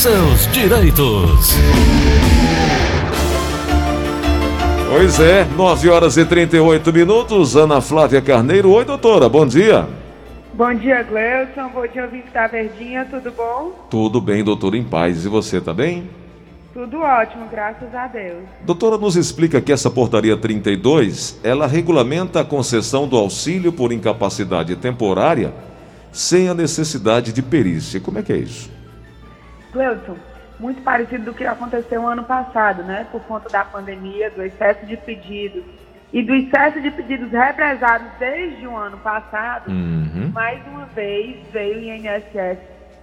seus direitos. Pois é, 9 horas e 38 minutos. Ana Flávia Carneiro. Oi, doutora, bom dia. Bom dia, Gleuson. Bom dia, ouvinte da Verdinha. Tudo bom? Tudo bem, doutora, em paz. E você, tá bem? Tudo ótimo, graças a Deus. Doutora, nos explica que essa portaria 32, ela regulamenta a concessão do auxílio por incapacidade temporária sem a necessidade de perícia. Como é que é isso? Gleuson, muito parecido do que aconteceu ano passado, né? Por conta da pandemia, do excesso de pedidos e do excesso de pedidos represados desde o ano passado, uhum. mais uma vez veio o INSS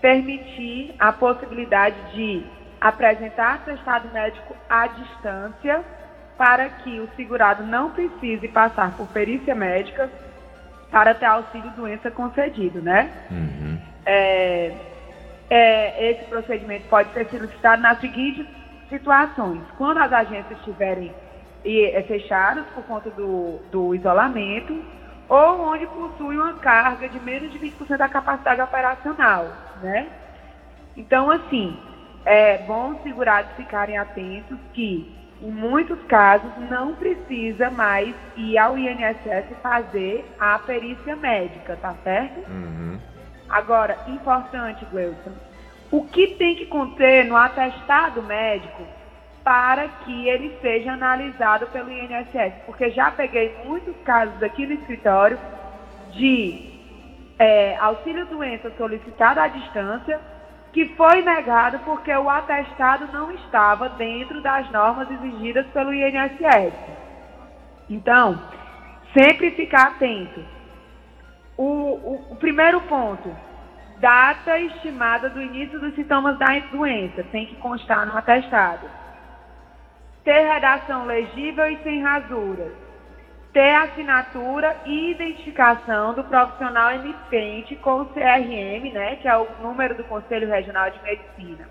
permitir a possibilidade de apresentar atestado médico à distância para que o segurado não precise passar por perícia médica para ter auxílio doença concedido, né? Uhum. É, é, esse procedimento pode ser solicitado nas seguintes situações. Quando as agências estiverem é, fechadas por conta do, do isolamento, ou onde possui uma carga de menos de 20% da capacidade operacional, né? Então, assim, é bom os segurados ficarem atentos que, em muitos casos, não precisa mais ir ao INSS fazer a perícia médica, tá certo? Uhum. Agora, importante, Gleuson, o que tem que conter no atestado médico para que ele seja analisado pelo INSS? Porque já peguei muitos casos aqui no escritório de é, auxílio-doença solicitado à distância que foi negado porque o atestado não estava dentro das normas exigidas pelo INSS. Então, sempre ficar atento. O, o, o primeiro ponto, data estimada do início dos sintomas da doença, tem que constar no atestado. Ter redação legível e sem rasuras. Ter assinatura e identificação do profissional emitente com o CRM, né, que é o número do Conselho Regional de Medicina.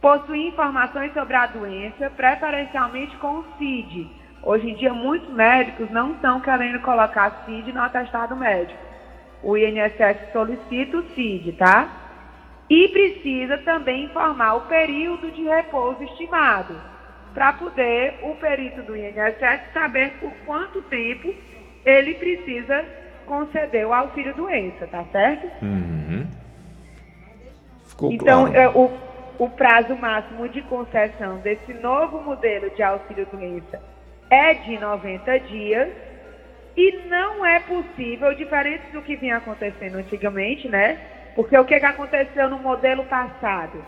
Possuir informações sobre a doença, preferencialmente com o CID. Hoje em dia, muitos médicos não estão querendo colocar CID no atestado médico o INSS solicita o CID, tá? E precisa também informar o período de repouso estimado, para poder o perito do INSS saber por quanto tempo ele precisa conceder o auxílio doença, tá certo? Uhum. Ficou então, claro. É, o, o prazo máximo de concessão desse novo modelo de auxílio doença é de 90 dias e não é possível, diferente do que vinha acontecendo antigamente, né? Porque o que, que aconteceu no modelo passado?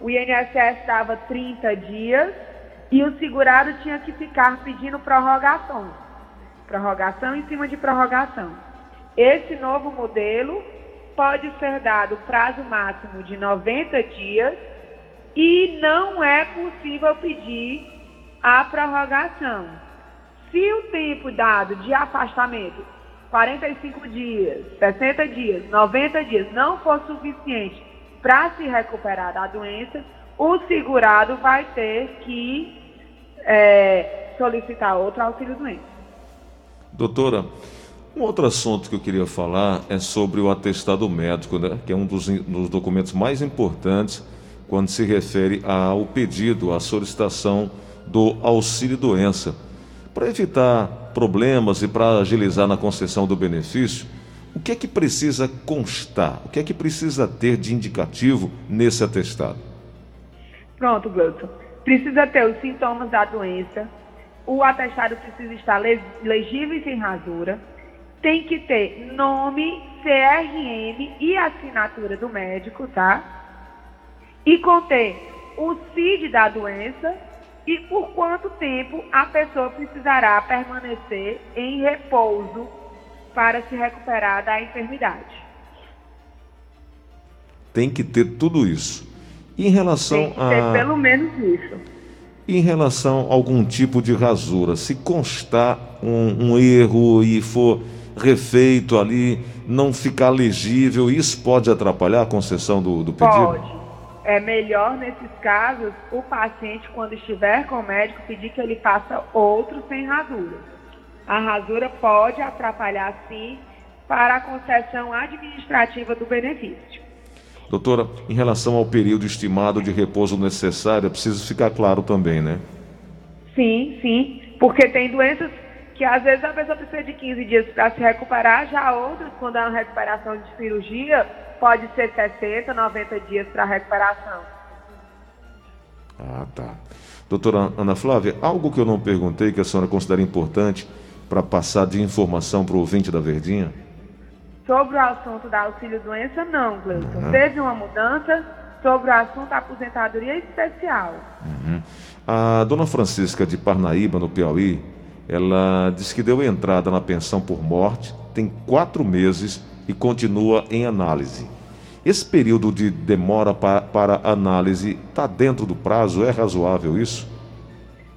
O INSS dava 30 dias e o segurado tinha que ficar pedindo prorrogação. Prorrogação em cima de prorrogação. Esse novo modelo pode ser dado prazo máximo de 90 dias e não é possível pedir a prorrogação. Se o tempo dado de afastamento, 45 dias, 60 dias, 90 dias, não for suficiente para se recuperar da doença, o segurado vai ter que é, solicitar outro auxílio doença. Doutora, um outro assunto que eu queria falar é sobre o atestado médico, né, que é um dos, dos documentos mais importantes quando se refere ao pedido, à solicitação do auxílio doença. Para evitar problemas e para agilizar na concessão do benefício, o que é que precisa constar? O que é que precisa ter de indicativo nesse atestado? Pronto, Gleuton. Precisa ter os sintomas da doença, o atestado precisa estar legível e sem rasura, tem que ter nome, CRM e assinatura do médico, tá? E conter o CID da doença e por quanto tempo a pessoa precisará permanecer em repouso para se recuperar da enfermidade. Tem que ter tudo isso. Em relação Tem que ter a... pelo menos isso. Em relação a algum tipo de rasura, se constar um, um erro e for refeito ali, não ficar legível, isso pode atrapalhar a concessão do, do pedido? Pode é melhor, nesses casos, o paciente, quando estiver com o médico, pedir que ele faça outro sem rasura. A rasura pode atrapalhar, sim, para a concessão administrativa do benefício. Doutora, em relação ao período estimado de repouso necessário, é preciso ficar claro também, né? Sim, sim. Porque tem doenças que às vezes a pessoa precisa de 15 dias para se recuperar, já outras, quando é uma recuperação de cirurgia, pode ser 60, 90 dias para recuperação. Ah, tá. Doutora Ana Flávia, algo que eu não perguntei que a senhora considera importante para passar de informação para o ouvinte da Verdinha? Sobre o assunto da auxílio-doença, não, Gleuton. Uhum. Teve uma mudança sobre o assunto da aposentadoria especial. Uhum. A dona Francisca de Parnaíba, no Piauí, ela disse que deu entrada na pensão por morte, tem quatro meses e continua em análise. Esse período de demora para, para análise está dentro do prazo? É razoável isso?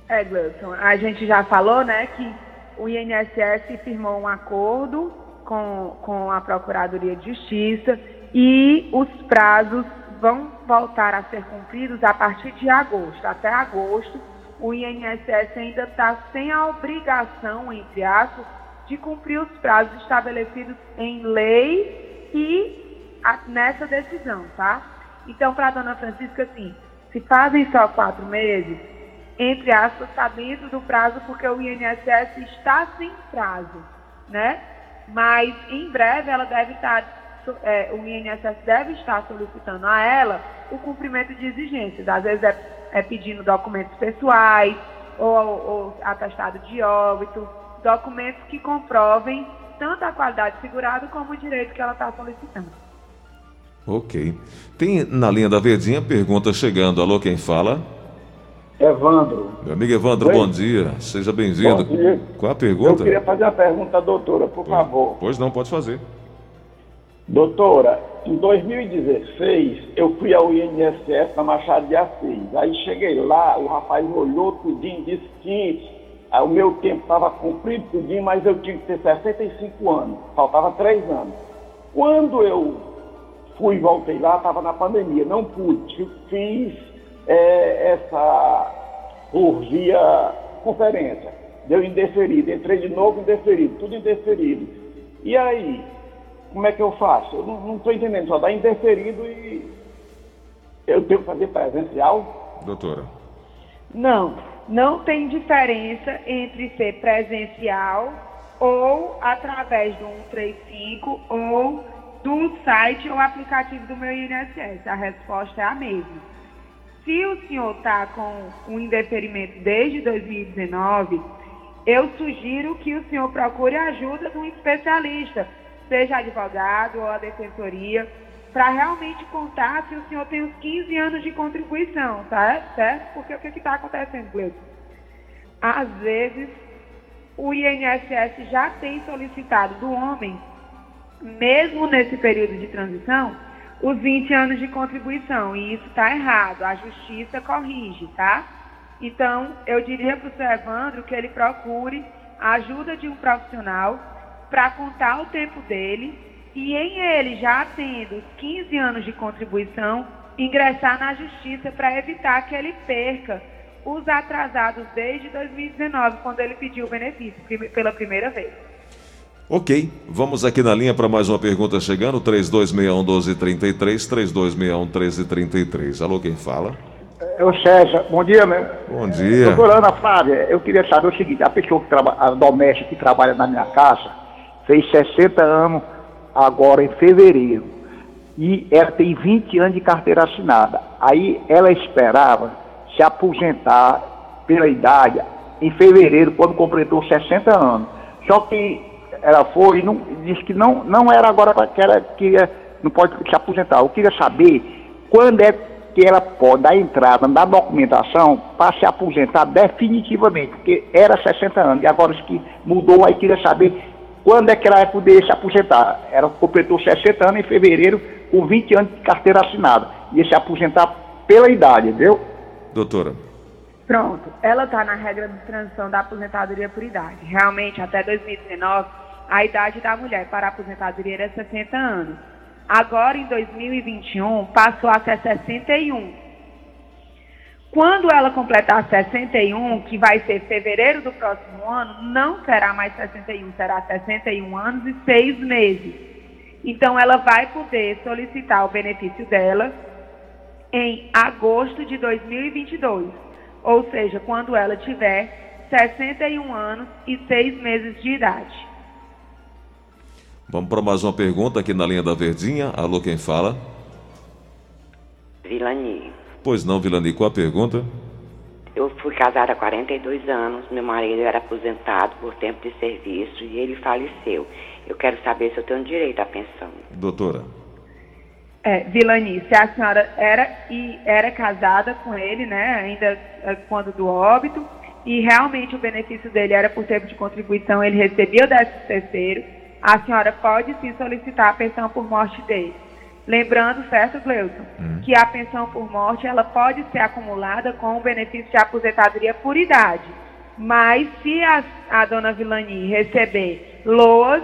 É, Gleuton. A gente já falou, né, que o INSS firmou um acordo com, com a Procuradoria de Justiça e os prazos vão voltar a ser cumpridos a partir de agosto. Até agosto, o INSS ainda está sem a obrigação, entre aspas, de cumprir os prazos estabelecidos em lei e a, nessa decisão, tá? Então, para a dona Francisca, assim, se fazem só quatro meses, entre aspas, está dentro do prazo, porque o INSS está sem prazo, né? Mas em breve ela deve estar, é, o INSS deve estar solicitando a ela o cumprimento de exigências. Às vezes é, é pedindo documentos pessoais, ou, ou atestado de óbito, documentos que comprovem tanto a qualidade segurada como o direito que ela está solicitando. Ok. Tem na linha da Verdinha pergunta chegando. Alô, quem fala? Evandro. Meu amigo Evandro, Oi? bom dia. Seja bem-vindo. Qual a pergunta? Eu queria fazer a pergunta, doutora, por favor. Pois não, pode fazer. Doutora, em 2016 eu fui ao INSS na Machado de Assis. Aí cheguei lá, o rapaz olhou tudinho, disse que ah, o meu tempo estava cumprido tudinho, mas eu tinha que ter 65 anos. Faltava 3 anos. Quando eu fui, voltei lá, estava na pandemia, não pude, fiz é, essa por via conferência, deu indeferido, entrei de novo indeferido, tudo indeferido. E aí, como é que eu faço? Eu não estou entendendo, só dá indeferido e eu tenho que fazer presencial? Doutora. Não, não tem diferença entre ser presencial ou através do 135 ou do site ou aplicativo do meu INSS? A resposta é a mesma. Se o senhor está com um indeferimento desde 2019, eu sugiro que o senhor procure a ajuda de um especialista, seja advogado ou a defensoria, para realmente contar se o senhor tem os 15 anos de contribuição, tá? Certo? Porque o que está acontecendo, Cleusa? Às vezes, o INSS já tem solicitado do homem mesmo nesse período de transição, os 20 anos de contribuição. E isso está errado. A justiça corrige, tá? Então, eu diria para o seu Evandro que ele procure a ajuda de um profissional para contar o tempo dele e em ele já tendo os 15 anos de contribuição, ingressar na justiça para evitar que ele perca os atrasados desde 2019, quando ele pediu o benefício pela primeira vez. Ok, vamos aqui na linha para mais uma pergunta chegando, 3261-1233, 3261-1333. Alô, quem fala? É o César, bom dia, meu. Bom dia. Doutora Ana Flávia, eu queria saber o seguinte, a pessoa que trabalha, a doméstica que trabalha na minha casa, fez 60 anos agora em fevereiro, e ela tem 20 anos de carteira assinada. Aí ela esperava se aposentar pela idade em fevereiro, quando completou 60 anos. Só que ela foi e disse que não, não era agora que ela queria, não pode se aposentar. Eu queria saber quando é que ela pode dar entrada na documentação para se aposentar definitivamente, porque era 60 anos, e agora que mudou, aí queria saber quando é que ela vai poder se aposentar. Ela completou 60 anos em fevereiro, com 20 anos de carteira assinada. Ia se aposentar pela idade, viu? Doutora. Pronto, ela está na regra de transição da aposentadoria por idade. Realmente, até 2019, a idade da mulher para a aposentadoria era 60 anos. Agora, em 2021, passou a ser 61. Quando ela completar 61, que vai ser fevereiro do próximo ano, não será mais 61, será 61 anos e 6 meses. Então, ela vai poder solicitar o benefício dela em agosto de 2022, ou seja, quando ela tiver 61 anos e 6 meses de idade. Vamos para mais uma pergunta aqui na linha da Verdinha. Alô, quem fala? Vilani. Pois não, Vilani, qual a pergunta? Eu fui casada há 42 anos, meu marido era aposentado por tempo de serviço e ele faleceu. Eu quero saber se eu tenho direito à pensão. Doutora. É, Vilani, se a senhora era e era casada com ele, né, ainda é, quando do óbito, e realmente o benefício dele era por tempo de contribuição, ele recebia o décimo terceiro, a senhora pode sim solicitar a pensão por morte dele. Lembrando, certo, Gleuton, hum. que a pensão por morte ela pode ser acumulada com o benefício de aposentadoria por idade. Mas se a, a dona Vilani receber loas,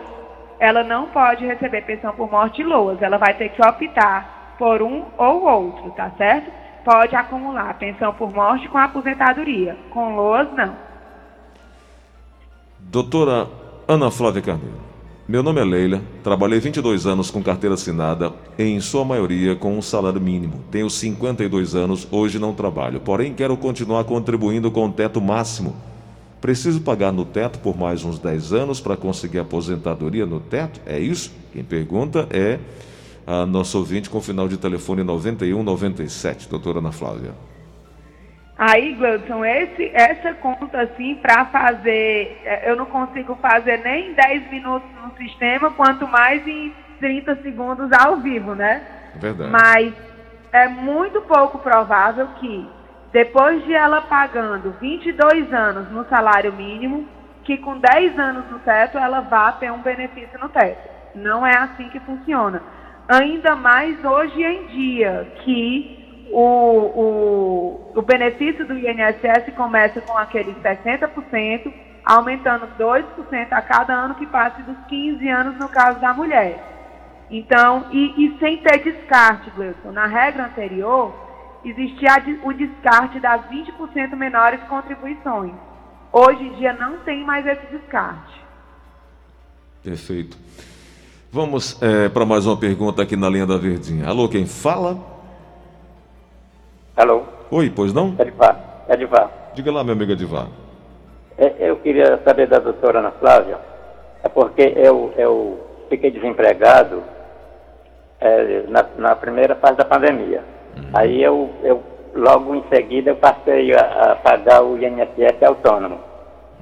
ela não pode receber pensão por morte e loas. Ela vai ter que optar por um ou outro, tá certo? Pode acumular pensão por morte com aposentadoria. Com loas, não. Doutora Ana Flávia Carneiro. Meu nome é Leila, trabalhei 22 anos com carteira assinada, em sua maioria com um salário mínimo. Tenho 52 anos, hoje não trabalho, porém quero continuar contribuindo com o teto máximo. Preciso pagar no teto por mais uns 10 anos para conseguir aposentadoria no teto? É isso? Quem pergunta é a nossa ouvinte com final de telefone 9197, doutora Ana Flávia. Aí, Gleudson, esse, essa conta, assim, para fazer, é, eu não consigo fazer nem 10 minutos no sistema, quanto mais em 30 segundos ao vivo, né? Verdade. Mas é muito pouco provável que, depois de ela pagando 22 anos no salário mínimo, que com 10 anos no teto ela vá ter um benefício no teto. Não é assim que funciona. Ainda mais hoje em dia, que o, o, o benefício do INSS começa com aquele 60%, aumentando 2% a cada ano que passa dos 15 anos no caso da mulher. Então, e, e sem ter descarte, Gleison. Na regra anterior, existia o descarte das 20% menores contribuições. Hoje em dia não tem mais esse descarte. Perfeito. Vamos é, para mais uma pergunta aqui na linha da Verdinha. Alô, quem fala? Alô? Oi, pois não? Edivar. Edivar. Diga lá, meu amigo Edivar. É, eu queria saber da doutora Ana Flávia, é porque eu, eu fiquei desempregado é, na, na, primeira fase da pandemia. Uhum. Aí eu, eu, logo em seguida, eu passei a, a pagar o INSS autônomo.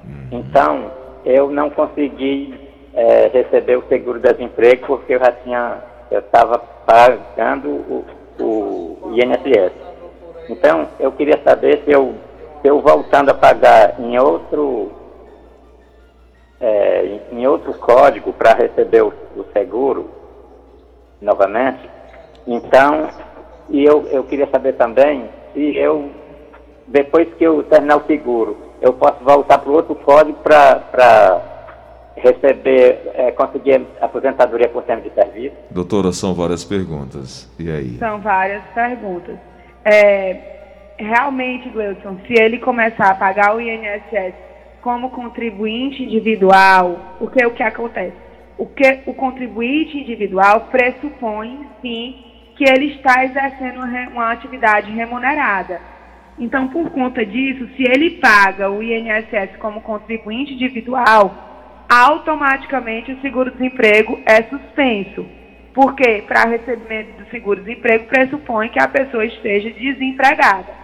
Uhum. Então, eu não consegui é, receber o seguro-desemprego porque eu já tinha, eu estava pagando o, o INSS. Então, eu queria saber se eu, se eu voltando a pagar em outro, é, em outro código para receber o, o, seguro novamente, então, e eu, eu queria saber também se eu, depois que eu terminar o seguro, eu posso voltar para o outro código para receber, é, conseguir aposentadoria por tempo de serviço? Doutora, são várias perguntas. E aí? São várias perguntas. É, realmente, Gleuton, se ele começar a pagar o INSS como contribuinte individual, porque o que acontece? O, que, o contribuinte individual pressupõe, sim, que ele está exercendo uma atividade remunerada. Então, por conta disso, se ele paga o INSS como contribuinte individual, automaticamente o seguro-desemprego é suspenso. Porque para recebimento do seguro-desemprego pressupõe que a pessoa esteja desempregada.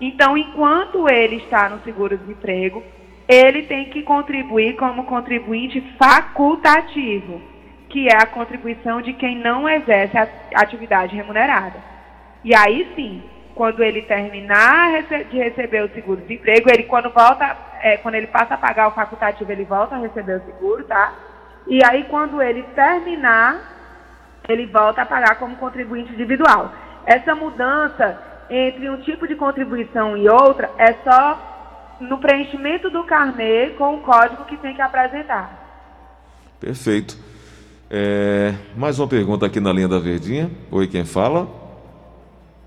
Então, enquanto ele está no seguro-desemprego, ele tem que contribuir como contribuinte facultativo, que é a contribuição de quem não exerce a atividade remunerada. E aí sim, quando ele terminar de receber o seguro-desemprego, ele quando volta, é, quando ele passa a pagar o facultativo, ele volta a receber o seguro, tá? E aí quando ele terminar ele volta a pagar como contribuinte individual. Essa mudança entre um tipo de contribuição e outra é só no preenchimento do carnê com o código que tem que apresentar. Perfeito. É, mais uma pergunta aqui na linha da Verdinha. Oi, quem fala?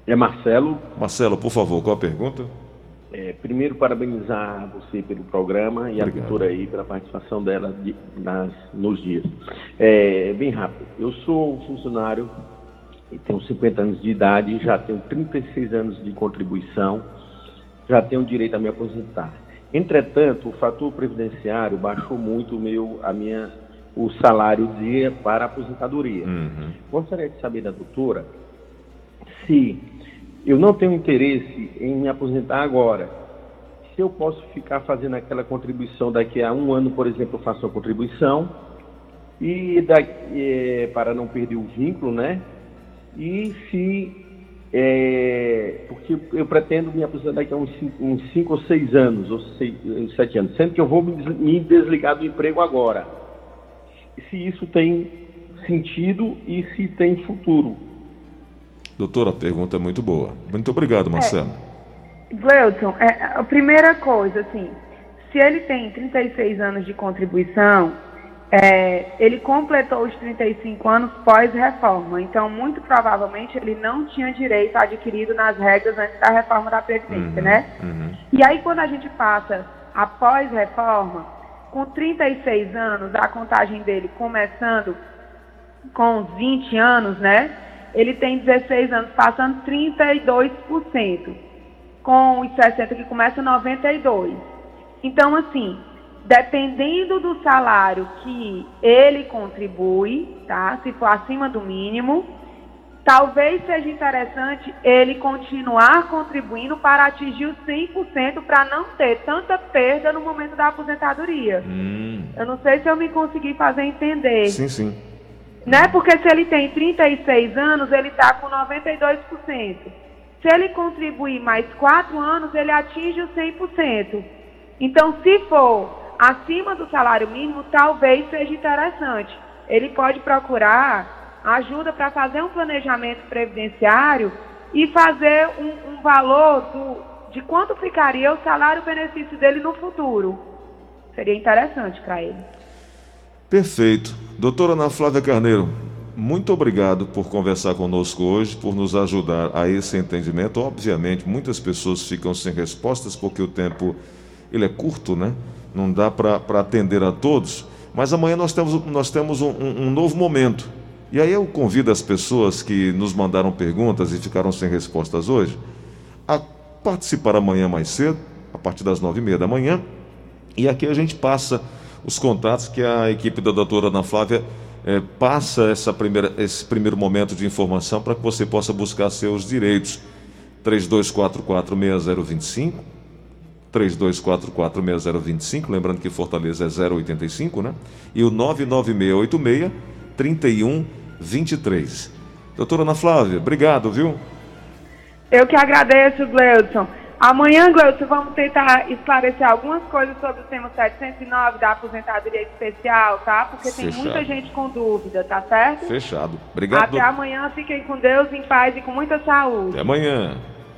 É Marcelo. Marcelo, por favor, qual a pergunta? É, primeiro, parabenizar você pelo programa e Obrigado. a doutora aí pela participação dela de- nas, nos dias. É, bem rápido, eu sou funcionário e tenho 50 anos de idade, já tenho 36 anos de contribuição, já tenho direito a me aposentar. Entretanto, o fator previdenciário baixou muito o meu, a minha, o salário de, para a aposentadoria. Uhum. Gostaria de saber da doutora se eu não tenho interesse em me aposentar agora, se eu posso ficar fazendo aquela contribuição daqui a um ano, por exemplo, eu faço a contribuição e da, eh, para não perder o vínculo, né? E se eh, porque eu pretendo me aposentar daqui a uns cinco, uns cinco ou seis anos, ou seis, eh, sete anos, sendo que eu vou me desligar do emprego agora. Se isso tem sentido e se tem futuro. Doutora, a pergunta é muito boa. Muito obrigado, Marcelo. Gleuton, é, a primeira coisa, assim, se ele tem 36 anos de contribuição, é, ele completou os 35 anos pós-reforma. Então, muito provavelmente, ele não tinha direito adquirido nas regras antes da reforma da Previdência, né? Uhum. E aí, quando a gente passa após reforma, com 36 anos, a contagem dele começando com uns 20 anos, né? Ele tem 16 anos, passando 32%. Com os 60 que começa 92. Então, assim, dependendo do salário que ele contribui, tá? Se for acima do mínimo, talvez seja interessante ele continuar contribuindo para atingir os 100% para não ter tanta perda no momento da aposentadoria. Hum, Eu não sei se eu me consegui fazer entender. sim, sim. Né? Porque se ele tem 36 anos, ele está com 92%. Se ele contribuir mais 4 anos, ele atinge os 100%. Então, se for acima do salário mínimo, talvez seja interessante. Ele pode procurar ajuda para fazer um planejamento previdenciário e fazer um, um valor do, de quanto ficaria o salário-benefício dele no futuro. Seria interessante para ele. Perfeito. Doutora Ana Flávia Carneiro, muito obrigado por conversar conosco hoje, por nos ajudar a esse entendimento. Obviamente, muitas pessoas ficam sem respostas porque o tempo ele é curto, né? Não dá para atender a todos. Mas amanhã nós temos, nós temos um, um- novo momento. E aí eu convido as pessoas que nos mandaram perguntas e ficaram sem respostas hoje a participar amanhã mais cedo, a partir das nove e meia da manhã. E aqui a gente passa os contatos que a equipe da doutora Ana Flávia eh, passa essa primeira, esse primeiro momento de informação para que você possa buscar seus direitos. 3244-6025, 3244-6025, lembrando que Fortaleza é 085, né? E o 99686-3123. Doutora Ana Flávia, obrigado, viu? Eu que agradeço, Gleudson. Amanhã, Gleudson, vamos tentar esclarecer algumas coisas sobre o tema 709 da aposentadoria especial, tá? Porque tem Fechado. muita gente com dúvida, tá certo? Fechado. Obrigado. Até amanhã, fiquem com Deus, em paz e com muita saúde. Até amanhã.